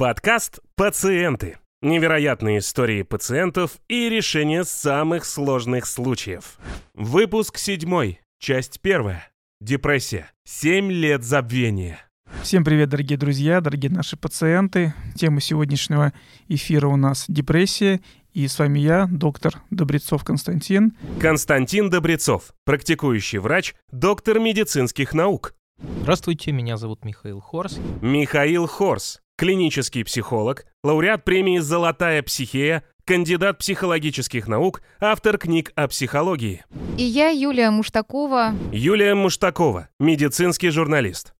Подкаст «Пациенты». Невероятные истории пациентов и решение самых сложных случаев. Выпуск седьмой, часть первая. Депрессия. Семь лет забвения. Всем привет, дорогие друзья, дорогие наши пациенты. Тема сегодняшнего эфира у нас депрессия. И с вами я, доктор Добрецов Константин. Константин Добрецов, практикующий врач, доктор медицинских наук. Здравствуйте, меня зовут Михаил Хорс. Михаил Хорс, клинический психолог, лауреат премии «Золотая психея», кандидат психологических наук, автор книг о психологии. И я, Юлия Муштакова. Юлия Муштакова, медицинский журналист.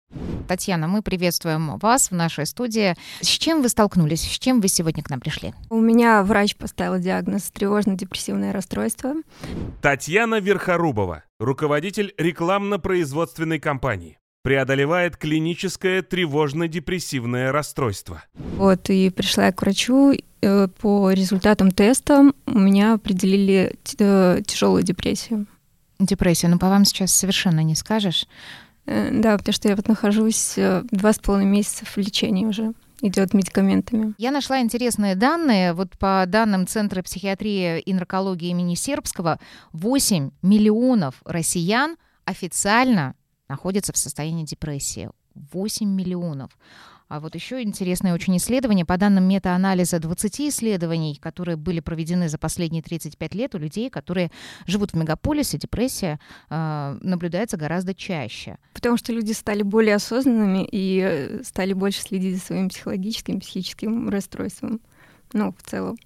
Татьяна, мы приветствуем вас в нашей студии. С чем вы столкнулись? С чем вы сегодня к нам пришли? У меня врач поставил диагноз тревожно-депрессивное расстройство. Татьяна Верхорубова, руководитель рекламно-производственной компании преодолевает клиническое тревожно-депрессивное расстройство. Вот, и пришла я к врачу, э, по результатам теста у меня определили э, тяжелую депрессию. Депрессию, ну по вам сейчас совершенно не скажешь. Э, да, потому что я вот нахожусь два с половиной месяца в лечении уже идет медикаментами. Я нашла интересные данные. Вот по данным Центра психиатрии и наркологии имени Сербского, 8 миллионов россиян официально находятся в состоянии депрессии. 8 миллионов. А вот еще интересное очень исследование. По данным метаанализа 20 исследований, которые были проведены за последние 35 лет у людей, которые живут в мегаполисе, депрессия э, наблюдается гораздо чаще. Потому что люди стали более осознанными и э, стали больше следить за своим психологическим, психическим расстройством. Ну, в целом.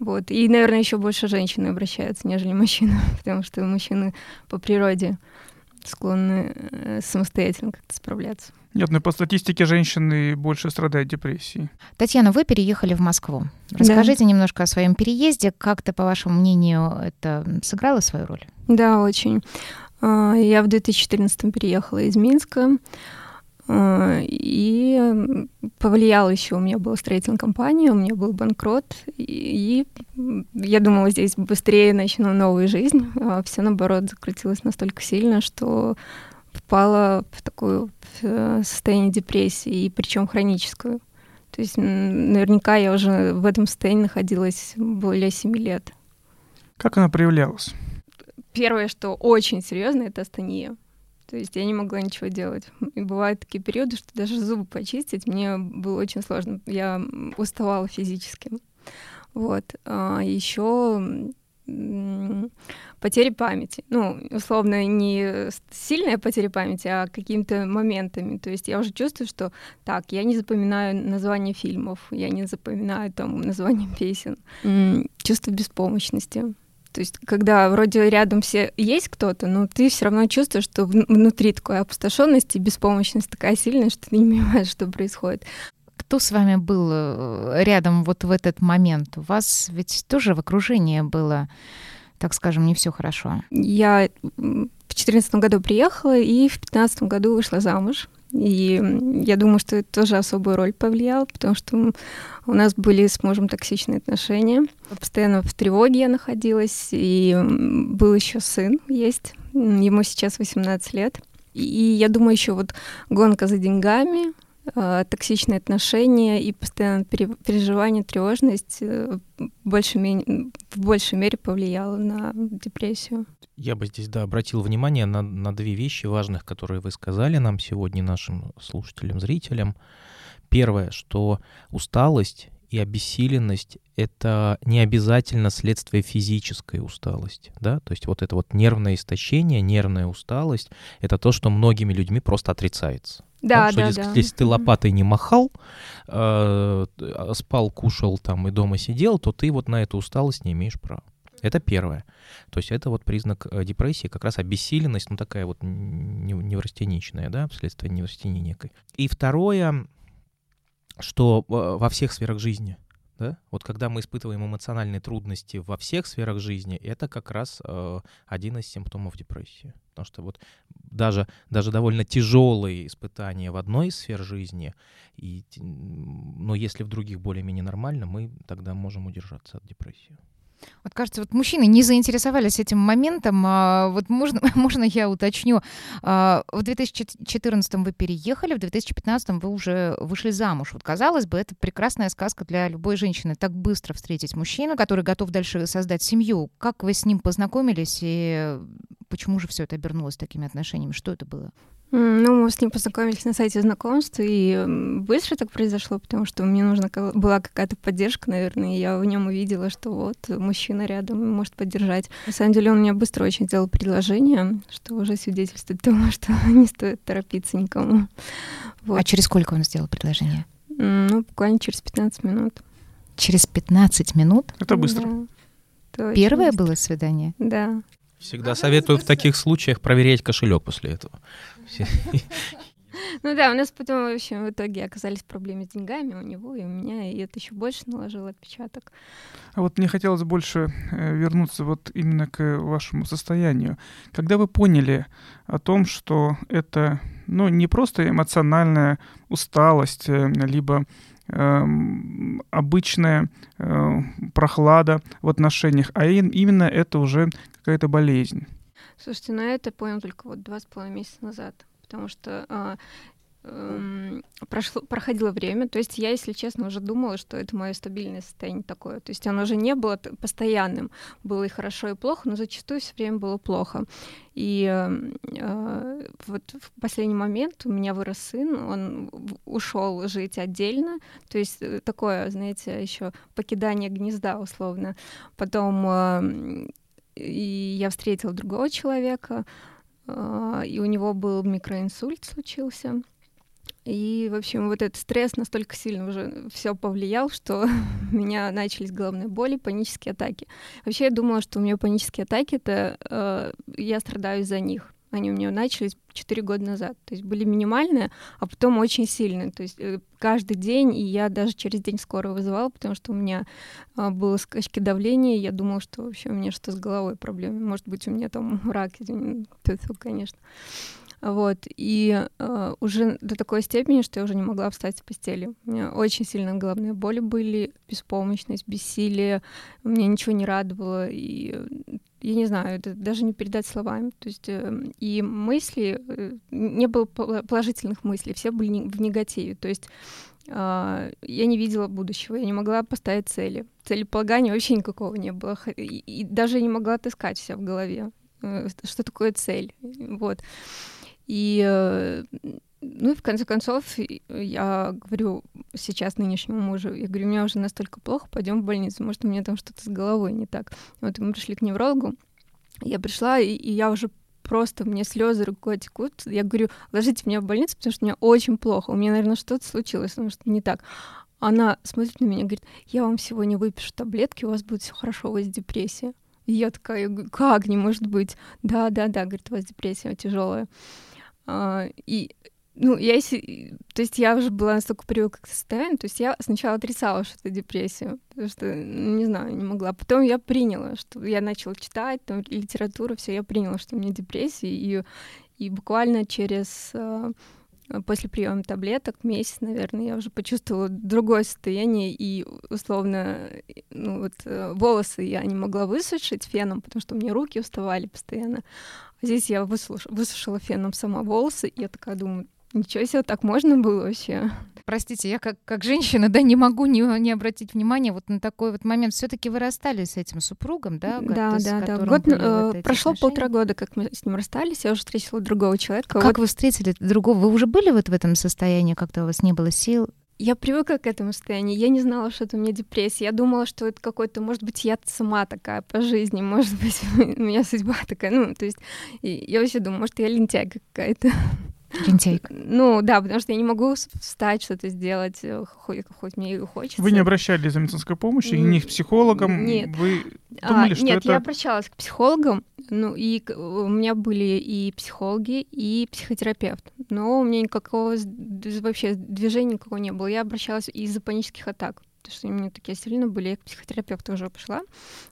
Вот. И, наверное, еще больше женщины обращаются, нежели мужчины, потому что мужчины по природе склонны э, самостоятельно как-то справляться. Нет, ну по статистике женщины больше страдают депрессией. Татьяна, вы переехали в Москву. Расскажите да. немножко о своем переезде. Как-то, по вашему мнению, это сыграло свою роль? Да, очень. А, я в 2014 переехала из Минска. А, и повлиял еще, у меня была строительная компания, у меня был банкрот, и я думала, здесь быстрее начну новую жизнь, а все наоборот закрутилось настолько сильно, что попала в такое э, состояние депрессии, и причем хроническую. То есть наверняка я уже в этом состоянии находилась более 7 лет. Как она проявлялась? Первое, что очень серьезно, это астения. То есть я не могла ничего делать. И бывают такие периоды, что даже зубы почистить мне было очень сложно. Я уставала физически. Вот. А еще потери памяти. Ну, условно, не сильная потеря памяти, а какими-то моментами. То есть я уже чувствую, что так, я не запоминаю названия фильмов, я не запоминаю там названия песен. Чувство беспомощности. То есть, когда вроде рядом все есть кто-то, но ты все равно чувствуешь, что внутри такой опустошенность и беспомощность такая сильная, что ты не понимаешь, что происходит. Кто с вами был э, рядом вот в этот момент? У вас ведь тоже в окружении было, так скажем, не все хорошо. Я в четырнадцатом году приехала и в пятнадцатом году вышла замуж. И я думаю, что это тоже особую роль повлияло, потому что у нас были с мужем токсичные отношения. Постоянно в тревоге я находилась, и был еще сын есть, ему сейчас 18 лет. И я думаю, еще вот гонка за деньгами, токсичные отношения и постоянное переживание, тревожность э, в большей, в большей мере повлияло на депрессию. Я бы здесь, да, обратил внимание на, на две вещи важных, которые вы сказали нам сегодня, нашим слушателям, зрителям. Первое, что усталость и обессиленность — это не обязательно следствие физической усталости, да, то есть вот это вот нервное истощение, нервная усталость — это то, что многими людьми просто отрицается. Да, да, да, что, да. Если ты лопатой не махал, э, спал, кушал там и дома сидел, то ты вот на эту усталость не имеешь права. Это первое. То есть это вот признак э, депрессии, как раз обессиленность, ну такая вот неврастеничная, да, вследствие неврастении некой. И второе, что э, во всех сферах жизни, да, вот когда мы испытываем эмоциональные трудности во всех сферах жизни, это как раз э, один из симптомов депрессии. Потому что вот даже, даже довольно тяжелые испытания в одной из сфер жизни, и, но если в других более-менее нормально, мы тогда можем удержаться от депрессии. Вот кажется, вот мужчины не заинтересовались этим моментом. А вот можно, можно я уточню? А, в 2014 вы переехали, в 2015 вы уже вышли замуж. Вот казалось бы, это прекрасная сказка для любой женщины. Так быстро встретить мужчину, который готов дальше создать семью. Как вы с ним познакомились и почему же все это обернулось такими отношениями? Что это было? Ну, мы с ним познакомились на сайте знакомств, и быстро так произошло, потому что мне нужна была какая-то поддержка, наверное, и я в нем увидела, что вот мужчина рядом может поддержать. На самом деле он мне быстро очень сделал предложение, что уже свидетельствует тому, что не стоит торопиться никому. Вот. А через сколько он сделал предложение? Ну, буквально через 15 минут. Через 15 минут? Это быстро. Да. Первое быстро. было свидание? Да. Всегда советую в таких случаях проверять кошелек после этого. Ну да, у нас потом, в общем, в итоге оказались проблемы с деньгами у него и у меня, и это еще больше наложило отпечаток. А вот мне хотелось больше э, вернуться вот именно к вашему состоянию. Когда вы поняли о том, что это, ну, не просто эмоциональная усталость, э, либо э, обычная э, прохлада в отношениях, а именно это уже какая-то болезнь. Слушайте, ну это понял только вот два с половиной месяца назад, потому что а, эм, прошло, проходило время, то есть я, если честно, уже думала, что это мое стабильное состояние такое, то есть оно уже не было постоянным, было и хорошо, и плохо, но зачастую все время было плохо. И э, вот в последний момент у меня вырос сын, он ушел жить отдельно, то есть э, такое, знаете, еще покидание гнезда условно. Потом э, и я встретила другого человека, а, и у него был микроинсульт случился. И, в общем, вот этот стресс настолько сильно уже все повлиял, что у меня начались головные боли, панические атаки. Вообще я думала, что у меня панические атаки это э, я страдаю из-за них. Они у меня начались 4 года назад. То есть были минимальные, а потом очень сильные. То есть э, каждый день, и я даже через день скоро вызывала, потому что у меня а, было скачки давления, и я думала, что вообще у меня что с головой проблемы. Может быть, у меня там рак, извини, конечно. Вот, и э, уже до такой степени, что я уже не могла встать с постели. У меня очень сильные головные боли были, беспомощность, бессилие, мне ничего не радовало, и я не знаю, это даже не передать словами. То есть э, и мысли, э, не было положительных мыслей, все были в негативе. То есть э, я не видела будущего, я не могла поставить цели. Целеполагания вообще никакого не было. И, и даже не могла отыскать себя в голове, э, что такое цель. Вот. И, э, ну и в конце концов, я говорю сейчас нынешнему мужу, я говорю, у меня уже настолько плохо, пойдем в больницу, может, у меня там что-то с головой не так. Вот мы пришли к неврологу, я пришла, и, и я уже просто, мне слезы рукой текут. Я говорю, ложите меня в больницу, потому что мне очень плохо. У меня, наверное, что-то случилось, потому что не так. Она смотрит на меня и говорит, я вам сегодня выпишу таблетки, у вас будет все хорошо, у вас депрессия. И я такая, как не может быть? Да, да, да, говорит, у вас депрессия тяжелая. А, и ну, я если... То есть я уже была настолько привыкла к состоянию, то есть я сначала отрицала, что это депрессия, потому что, ну, не знаю, не могла. Потом я приняла, что я начала читать там литературу, все, я приняла, что у меня депрессия, и, и буквально через а, после приема таблеток, месяц, наверное, я уже почувствовала другое состояние, и условно, ну вот э, волосы я не могла высушить феном, потому что у меня руки уставали постоянно. Здесь я высуш... высушила феном сама волосы, и я такая думаю, ничего себе, так можно было вообще? Простите, я как, как женщина, да, не могу не, не обратить внимания вот на такой вот момент. все таки вы расстались с этим супругом, да? Да, есть, да, да. Год, э, прошло отношения? полтора года, как мы с ним расстались, я уже встретила другого человека. Как вот... вы встретили другого? Вы уже были вот в этом состоянии, как-то у вас не было сил? я привыкла к этому состоянию. Я не знала, что это у меня депрессия. Я думала, что это какой-то, может быть, я сама такая по жизни, может быть, у меня судьба такая. Ну, то есть я вообще думаю, может, я лентяйка какая-то. Лентяйка. Ну да, потому что я не могу встать, что-то сделать, э, хоть, хоть мне и хочется. Вы не обращались за медицинской помощью, ни к психологам? Нет. Вы думали, а, что нет, это... я обращалась к психологам, ну и у меня были и психологи, и психотерапевт, но у меня никакого вообще движения никакого не было. Я обращалась из-за панических атак потому что у меня такие сильно были, я к психотерапевту уже пошла.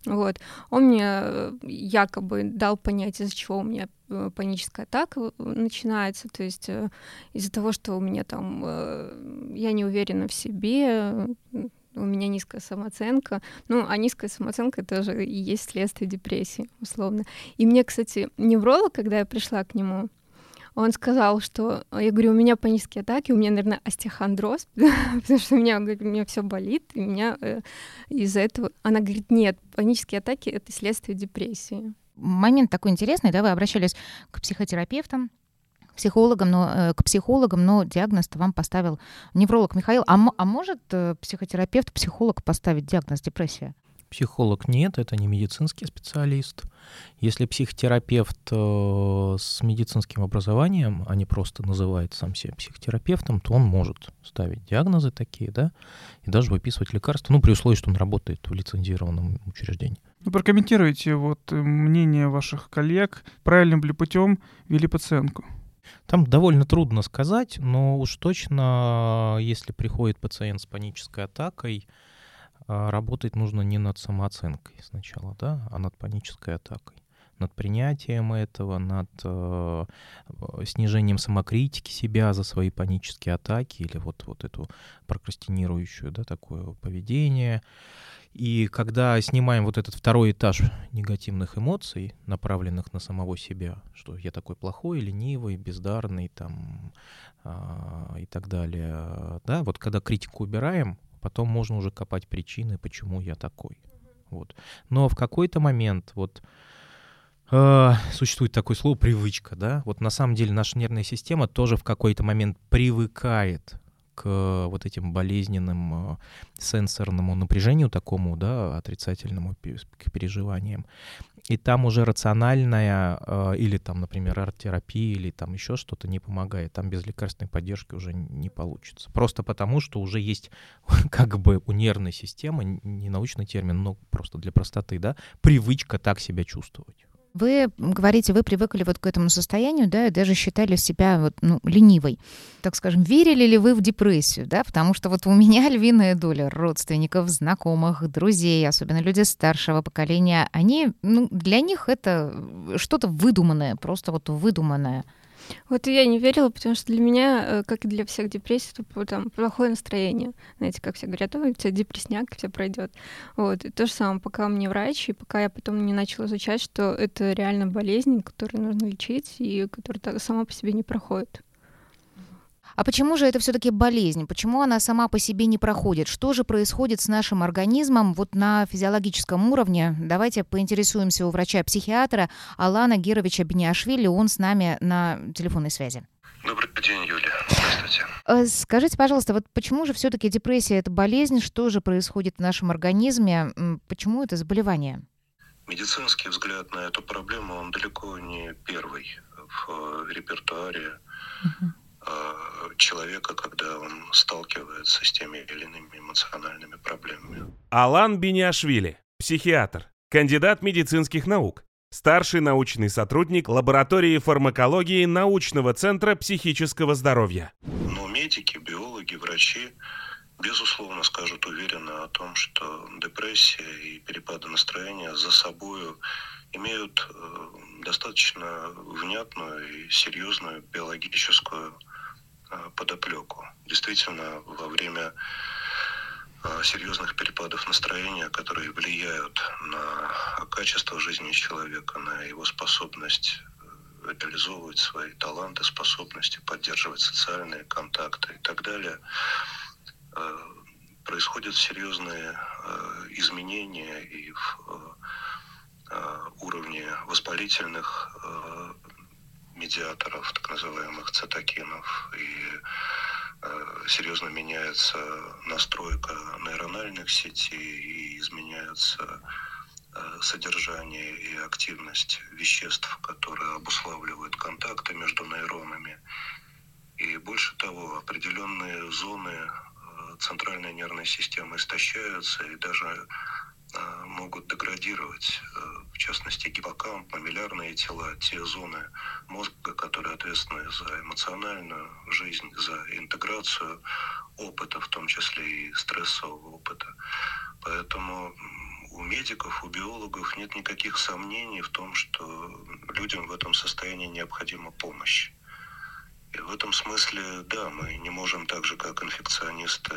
Вот. Он мне э, якобы дал понять, из-за чего у меня паническая атака начинается, то есть э, из-за того, что у меня там я не уверена в себе, у меня низкая самооценка. Ну, а низкая самооценка тоже и есть следствие депрессии, условно. И мне, кстати, невролог, когда я пришла к нему, он сказал, что я говорю, у меня панические атаки, у меня, наверное, остеохондроз, потому что у меня, говорит, у меня все болит, и меня э, из-за этого. Она говорит, нет, панические атаки это следствие депрессии. Момент такой интересный, да, вы обращались к психотерапевтам, психологам, но э, к психологам, но диагноз вам поставил невролог Михаил. А, а может э, психотерапевт, психолог поставить диагноз депрессия? Психолог нет, это не медицинский специалист. Если психотерапевт э, с медицинским образованием, а не просто называет сам себя психотерапевтом, то он может ставить диагнозы такие, да, и даже выписывать лекарства, ну, при условии, что он работает в лицензированном учреждении. Ну, прокомментируйте вот э, мнение ваших коллег, правильным ли путем вели пациентку. Там довольно трудно сказать, но уж точно, если приходит пациент с панической атакой, а, работать нужно не над самооценкой сначала, да, а над панической атакой над принятием этого, над э, снижением самокритики себя за свои панические атаки или вот, вот эту прокрастинирующую, да, такое поведение. И когда снимаем вот этот второй этаж негативных эмоций, направленных на самого себя, что я такой плохой, ленивый, бездарный там э, и так далее, да, вот когда критику убираем, потом можно уже копать причины, почему я такой. Вот. Но в какой-то момент вот э, существует такое слово привычка, да. Вот на самом деле наша нервная система тоже в какой-то момент привыкает к вот этим болезненным э, сенсорному напряжению такому, да, отрицательному к переживаниям и там уже рациональная э, или там, например, арт-терапия или там еще что-то не помогает. Там без лекарственной поддержки уже не получится. Просто потому, что уже есть как бы у нервной системы, не научный термин, но просто для простоты, да, привычка так себя чувствовать. Вы говорите, вы привыкли вот к этому состоянию, да, и даже считали себя вот, ну, ленивой. Так скажем, верили ли вы в депрессию, да? Потому что вот у меня львиная доля родственников, знакомых, друзей, особенно люди старшего поколения, они, ну, для них это что-то выдуманное, просто вот выдуманное. Вот я не верила, потому что для меня, э, как и для всех депрессий, это там плохое настроение. Знаете, как все говорят, ой, у тебя депрессняк, все пройдет. Вот. И то же самое, пока мне врач, и пока я потом не начала изучать, что это реально болезнь, которую нужно лечить, и которая сама по себе не проходит. А почему же это все-таки болезнь? Почему она сама по себе не проходит? Что же происходит с нашим организмом вот на физиологическом уровне? Давайте поинтересуемся у врача-психиатра Алана Гировича Бениашвили. Он с нами на телефонной связи. Добрый день, Юлия. Здравствуйте. Э, скажите, пожалуйста, вот почему же все-таки депрессия это болезнь? Что же происходит в нашем организме? Почему это заболевание? Медицинский взгляд на эту проблему, он далеко не первый в э, репертуаре угу. Человека, когда он сталкивается с теми или иными эмоциональными проблемами. Алан Бениашвили, психиатр, кандидат медицинских наук, старший научный сотрудник лаборатории фармакологии научного центра психического здоровья. Но медики, биологи, врачи безусловно скажут уверенно о том, что депрессия и перепады настроения за собой имеют э, достаточно внятную и серьезную биологическую подоплеку. Действительно, во время э, серьезных перепадов настроения, которые влияют на качество жизни человека, на его способность э, реализовывать свои таланты, способности, поддерживать социальные контакты и так далее, происходят серьезные изменения и в уровне воспалительных медиаторов, так называемых цитокинов, и э, серьезно меняется настройка нейрональных сетей и изменяется э, содержание и активность веществ, которые обуславливают контакты между нейронами. И больше того, определенные зоны э, центральной нервной системы истощаются, и даже могут деградировать, э, в частности, гиппокамп, мамиллярные тела, те зоны мозга, которые ответственны за эмоциональную жизнь, за интеграцию опыта, в том числе и стрессового опыта. Поэтому у медиков, у биологов нет никаких сомнений в том, что людям в этом состоянии необходима помощь. И в этом смысле, да, мы не можем так же, как инфекционисты,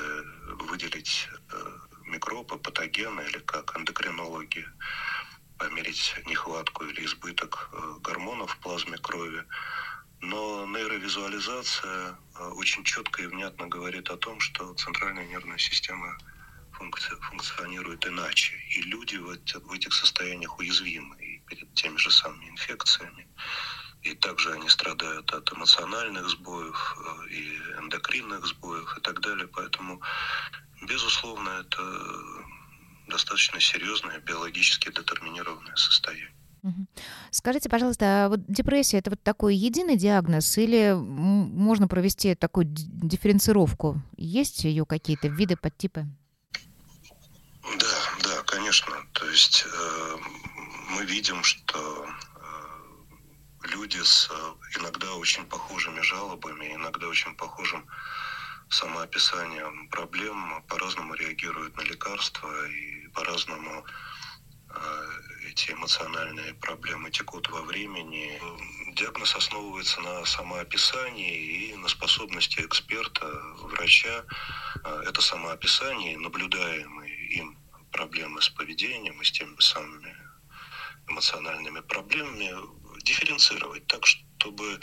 выделить э, микробы, патогены или как эндокринологи померить нехватку или избыток э, гормонов в плазме крови. Но нейровизуализация э, очень четко и внятно говорит о том, что центральная нервная система функци функционирует иначе. И люди в, в этих состояниях уязвимы и перед теми же самыми инфекциями. И также они страдают от эмоциональных сбоев э, и эндокринных сбоев и так далее. Поэтому, безусловно, это достаточно серьезное биологически детерминированное состояние. Скажите, пожалуйста, а вот депрессия это вот такой единый диагноз или можно провести такую дифференцировку? Есть ее какие-то виды, подтипы? Да, да, конечно. То есть э, мы видим, что э, люди с э, иногда очень похожими жалобами, иногда очень похожим самоописанием проблем по-разному реагируют на лекарства и по-разному э, эти эмоциональные проблемы текут во времени. Диагноз основывается на самоописании и на способности эксперта, врача. Э, это самоописание, наблюдаемые им проблемы с поведением и с теми самыми эмоциональными проблемами дифференцировать так, чтобы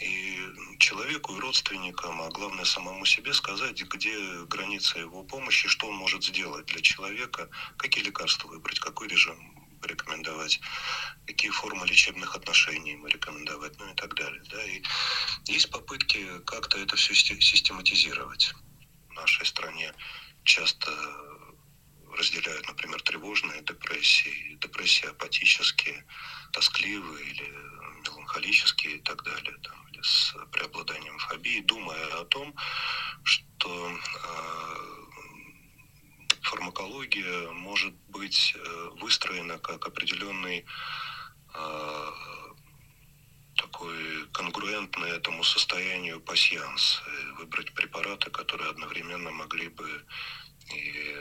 и человеку, и родственникам, а главное самому себе сказать, где граница его помощи, что он может сделать для человека, какие лекарства выбрать, какой режим рекомендовать, какие формы лечебных отношений ему рекомендовать, ну и так далее. Да? И есть попытки как-то это все систематизировать. В нашей стране часто разделяют, например, тревожные депрессии, депрессии апатические, тоскливые или меланхолические и так далее, там, или с преобладанием фобии, думая о том, что э, фармакология может быть э, выстроена как определенный э, такой конгруентный этому состоянию пасьянс, выбрать препараты, которые одновременно могли бы и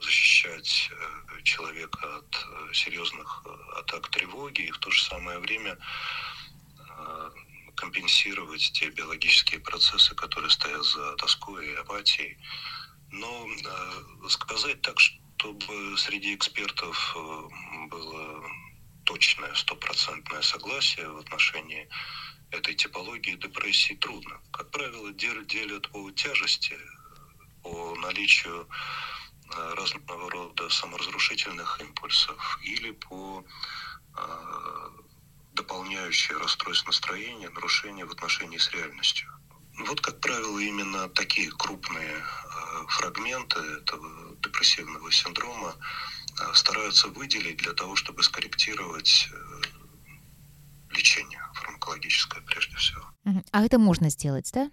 защищать э, человека от э, серьезных э, атак тревоги и в то же самое время компенсировать те биологические процессы, которые стоят за тоской и апатией. Но сказать так, чтобы среди экспертов было точное стопроцентное согласие в отношении этой типологии депрессии трудно. Как правило, делят по тяжести, по наличию разного рода саморазрушительных импульсов или по э, дополняющее расстройство настроения, нарушение в отношении с реальностью. Вот, как правило, именно такие крупные э, фрагменты этого депрессивного синдрома стараются выделить для того, чтобы скорректировать лечение фармакологическое прежде всего. А это можно сделать, да?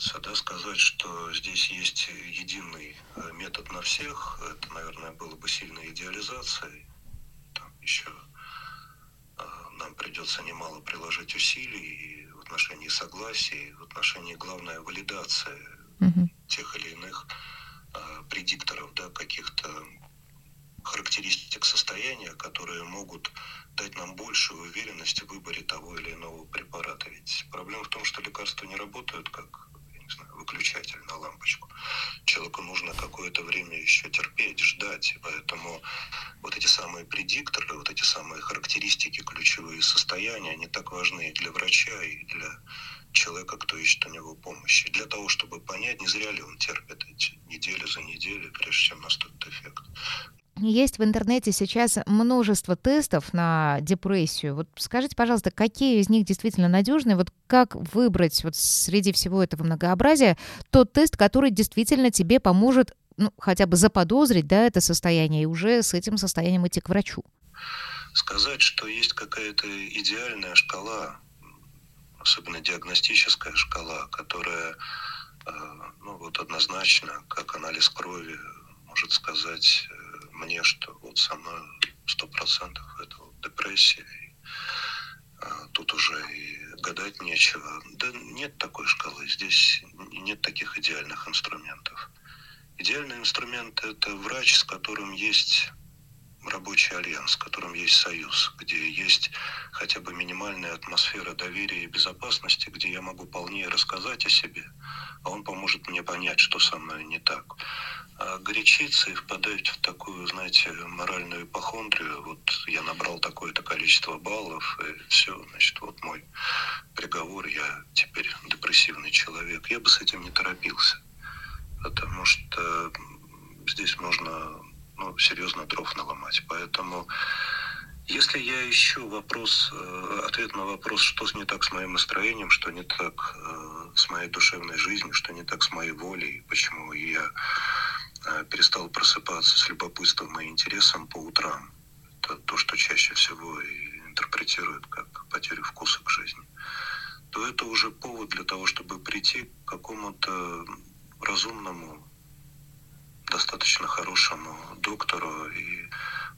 Пытаются, да, сказать, что здесь есть единый э, метод на всех. Это, наверное, было бы сильной идеализацией. Там еще э, нам придется немало приложить усилий и в отношении согласия, и в отношении, главной валидации угу. тех или иных э, предикторов, да, каких-то характеристик состояния, которые могут дать нам большую уверенность в выборе того или иного препарата. Ведь проблема в том, что лекарства не работают как выключатель на лампочку. Человеку нужно какое-то время еще терпеть, ждать. И поэтому вот эти самые предикторы, вот эти самые характеристики, ключевые состояния, они так важны и для врача, и для человека, кто ищет у него помощи. Для того, чтобы понять, не зря ли он терпит эти недели за неделей, прежде чем наступит эффект. Есть в интернете сейчас множество тестов на депрессию. Вот скажите, пожалуйста, какие из них действительно надежные? Вот как выбрать вот среди всего этого многообразия тот тест, который действительно тебе поможет ну, хотя бы заподозрить да, это состояние и уже с этим состоянием идти к врачу? Сказать, что есть какая-то идеальная шкала, особенно диагностическая шкала, которая э, ну, вот однозначно, как анализ крови, может сказать э, мне, что вот со мной сто процентов это вот депрессия. И, а, тут уже и гадать нечего. Да нет такой шкалы. Здесь нет таких идеальных инструментов. Идеальный инструмент – это врач, с которым есть рабочий альянс, в котором есть союз, где есть хотя бы минимальная атмосфера доверия и безопасности, где я могу полнее рассказать о себе, а он поможет мне понять, что со мной не так. А горячиться и впадать в такую, знаете, моральную ипохондрию, вот я набрал такое-то количество баллов, и все, значит, вот мой приговор, я теперь депрессивный человек, я бы с этим не торопился, потому что здесь можно ну, серьезно дров наломать. Поэтому если я ищу вопрос, э, ответ на вопрос, что не так с моим настроением, что не так э, с моей душевной жизнью, что не так с моей волей, почему я перестал просыпаться с любопытством и интересом по утрам, это то, что чаще всего и интерпретируют как потерю вкуса к жизни, то это уже повод для того, чтобы прийти к какому-то разумному достаточно хорошему доктору и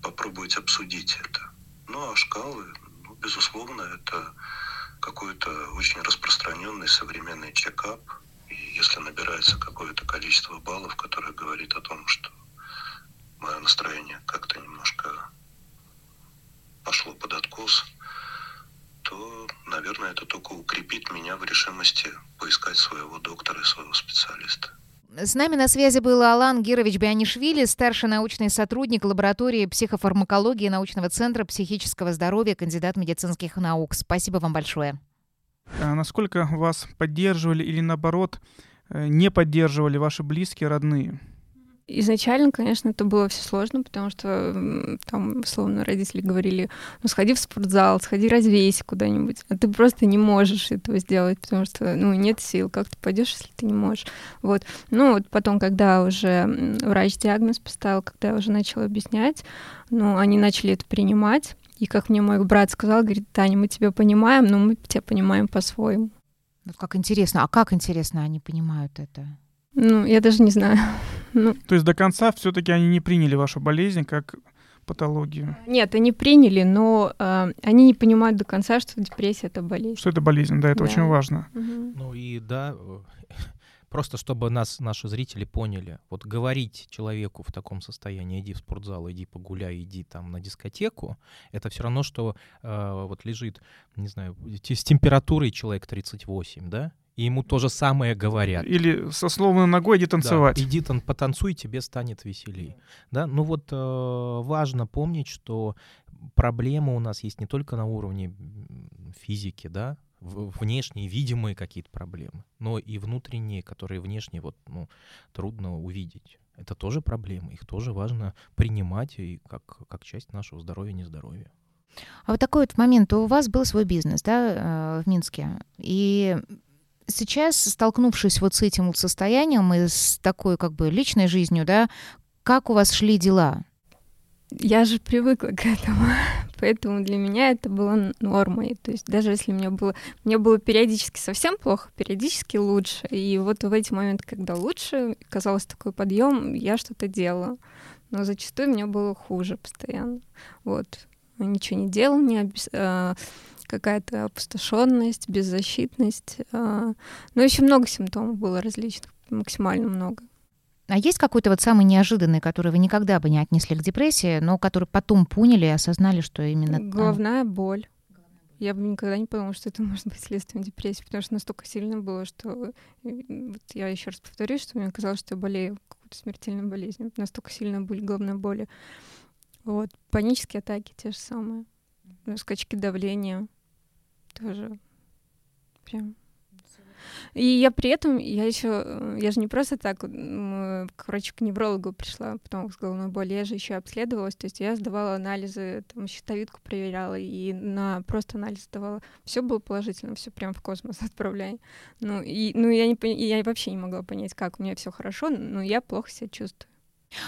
попробовать обсудить это. Ну а шкалы, ну, безусловно, это какой-то очень распространенный современный чекап. Если набирается какое-то количество баллов, которое говорит о том, что мое настроение как-то немножко пошло под откос, то, наверное, это только укрепит меня в решимости поискать своего доктора и своего специалиста. С нами на связи был Алан Гирович Бианишвили, старший научный сотрудник лаборатории психофармакологии научного центра психического здоровья, кандидат медицинских наук. Спасибо вам большое. А насколько вас поддерживали или наоборот не поддерживали ваши близкие, родные? Изначально, конечно, это было все сложно, потому что там, условно, родители говорили, ну, сходи в спортзал, сходи развейся куда-нибудь, а ты просто не можешь этого сделать, потому что, ну, нет сил, как ты пойдешь, если ты не можешь. Вот. Ну, вот потом, когда уже врач диагноз поставил, когда я уже начала объяснять, ну, они начали это принимать, и как мне мой брат сказал, говорит, Таня, мы тебя понимаем, но мы тебя понимаем по-своему. Вот как интересно. А как интересно они понимают это? Ну, я даже не знаю. Ну. То есть до конца все-таки они не приняли вашу болезнь как патологию? Нет, они приняли, но э, они не понимают до конца, что депрессия это болезнь. Что это болезнь, да, это Да. очень важно. Мгм. Ну и да, просто чтобы нас, наши зрители поняли, вот говорить человеку в таком состоянии, иди в спортзал, иди погуляй, иди там на дискотеку, это все равно, что э, вот лежит, не знаю, с температурой человек 38, да, и ему то же самое говорят. Или со сломанной ногой иди танцевать. Да, иди тан- потанцуй, тебе станет веселее. Да, ну вот э, важно помнить, что проблемы у нас есть не только на уровне физики, да, внешние, видимые какие-то проблемы, но и внутренние, которые внешне вот, ну, трудно увидеть. Это тоже проблемы, их тоже важно принимать и как, как часть нашего здоровья, нездоровья. А вот такой вот момент. У вас был свой бизнес, да, э, в Минске. И сейчас, столкнувшись вот с этим вот состоянием и с такой как бы личной жизнью, да, как у вас шли дела? Я же привыкла к этому, поэтому для меня это было нормой. То есть даже если мне было, мне было периодически совсем плохо, периодически лучше. И вот в эти моменты, когда лучше, казалось такой подъем, я что-то делала. Но зачастую мне было хуже постоянно. Вот. Ничего не делал, не обес- а, какая-то опустошенность, беззащитность. а. Ну, еще много симптомов было различных, максимально много. А есть какой-то вот самый неожиданный, который вы никогда бы не отнесли к депрессии, но который потом поняли и осознали, что именно... там? Головная боль. Я бы никогда не подумала, что это может быть следствием депрессии, потому что настолько сильно было, что э, вот я еще раз повторюсь, что мне казалось, что я болею какой-то смертельной болезнью. Настолько сильно были головные боли. Вот. Панические атаки те же самые. Ну, Скачки давления тоже прям. И я при этом, я еще, я же не просто так м, к неврологу пришла, потом с головной болью, я же еще обследовалась, то есть я сдавала анализы, там щитовидку проверяла и на просто анализ сдавала. Все было положительно, все прям в космос отправляй. Ну и ну я не я вообще не могла понять, как у меня все хорошо, но я плохо себя чувствую.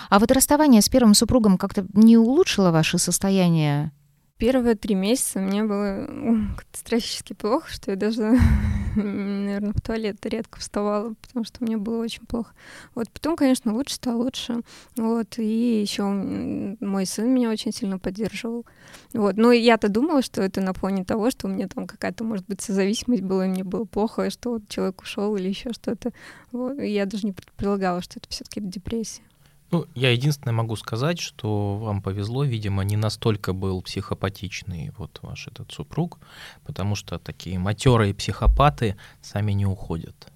А вот расставание с первым супругом как-то не улучшило ваше состояние? Первые три месяца мне было катастрофически плохо, что я даже, наверное, в туалет редко вставала, потому что мне было очень плохо. Вот потом, конечно, лучше стало лучше. Вот и еще мой сын меня очень сильно поддерживал. Вот, ну я-то думала, что это на фоне того, что у меня там какая-то, может быть, созависимость была, и мне было плохо, что вот человек ушел или еще что-то. Вот, я даже не предполагала, что это все-таки депрессия. Ну, я единственное могу сказать, что вам повезло, видимо, не настолько был психопатичный вот ваш этот супруг, потому что такие матерые психопаты сами не уходят.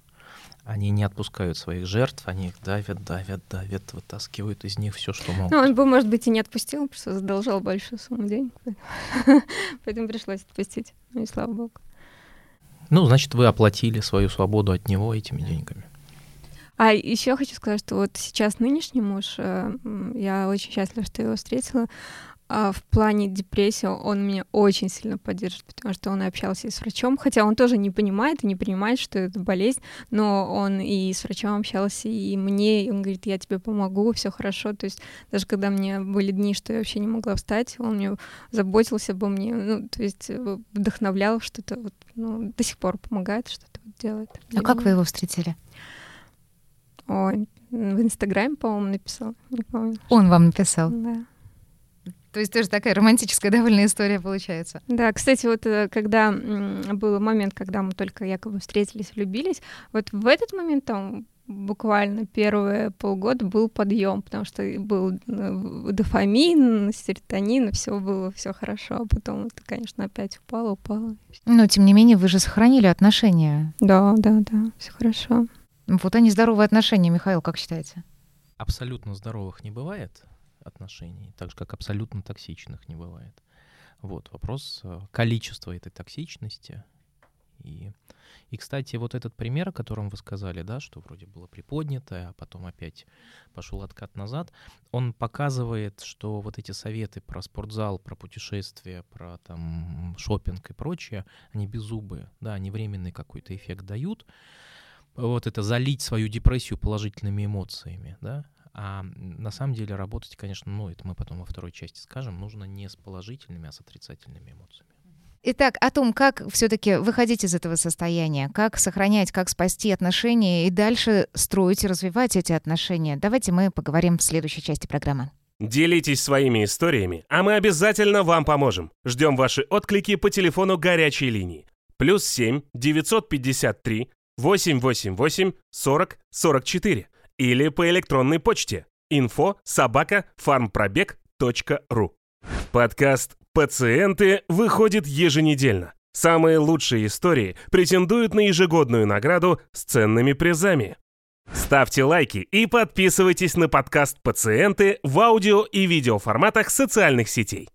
Они не отпускают своих жертв, они их давят, давят, давят, вытаскивают из них все, что могут. Ну, он бы, может быть, и не отпустил, просто задолжал большую сумму денег. Поэтому пришлось отпустить. Ну и слава богу. Ну, значит, вы оплатили свою свободу от него этими деньгами. А еще хочу сказать, что вот сейчас нынешний муж, э, я очень счастлива, что его встретила. А в плане депрессии он меня очень сильно поддерживает, потому что он общался и с врачом, хотя он тоже не понимает и не понимает, что это болезнь, но он и с врачом общался, и мне, и он говорит, я тебе помогу, все хорошо. То есть даже когда мне были дни, что я вообще не могла встать, он мне заботился обо мне, ну, то есть э, вдохновлял что-то, вот, ну, до сих пор помогает что-то вот делать. А как вы его встретили? Ой, в Инстаграме, по-моему, написал, не помню. Он вам написал? Да. То есть тоже такая романтическая довольно история получается. Да, кстати, вот э, когда был момент, когда мы только якобы встретились, влюбились, вот в этот момент там буквально первые полгода был подъем, потому что был э, дофамин, серотонин, все было все хорошо, а потом это, конечно, опять упало, упало. Но тем не менее вы же сохранили отношения. Да, да, да, все хорошо. Вот они здоровые отношения, Михаил, как считаете? Абсолютно здоровых не бывает отношений, так же как абсолютно токсичных не бывает. Вот вопрос э, количества этой токсичности. И, и, кстати, вот этот пример, о котором вы сказали, да, что вроде было приподнято, а потом опять пошел откат назад, он показывает, что вот эти советы про спортзал, про путешествия, про там шопинг и прочее, они беззубые, да, они временный какой-то эффект дают, вот это залить свою депрессию положительными эмоциями, да, а на самом деле работать, конечно, ну, это мы потом во второй части скажем, нужно не с положительными, а с отрицательными эмоциями. Итак, о том, как все-таки выходить из этого состояния, как сохранять, как спасти отношения и дальше строить и развивать эти отношения, давайте мы поговорим в следующей части программы. Делитесь своими историями, а мы обязательно вам поможем. Ждем ваши отклики по телефону горячей линии. Плюс 7 953 888 40 44 или по электронной почте info собака farmprobег.ру. Подкаст «Пациенты» выходит еженедельно. Самые лучшие истории претендуют на ежегодную награду с ценными призами. Ставьте лайки и подписывайтесь на подкаст «Пациенты» в аудио и видеоформатах социальных сетей.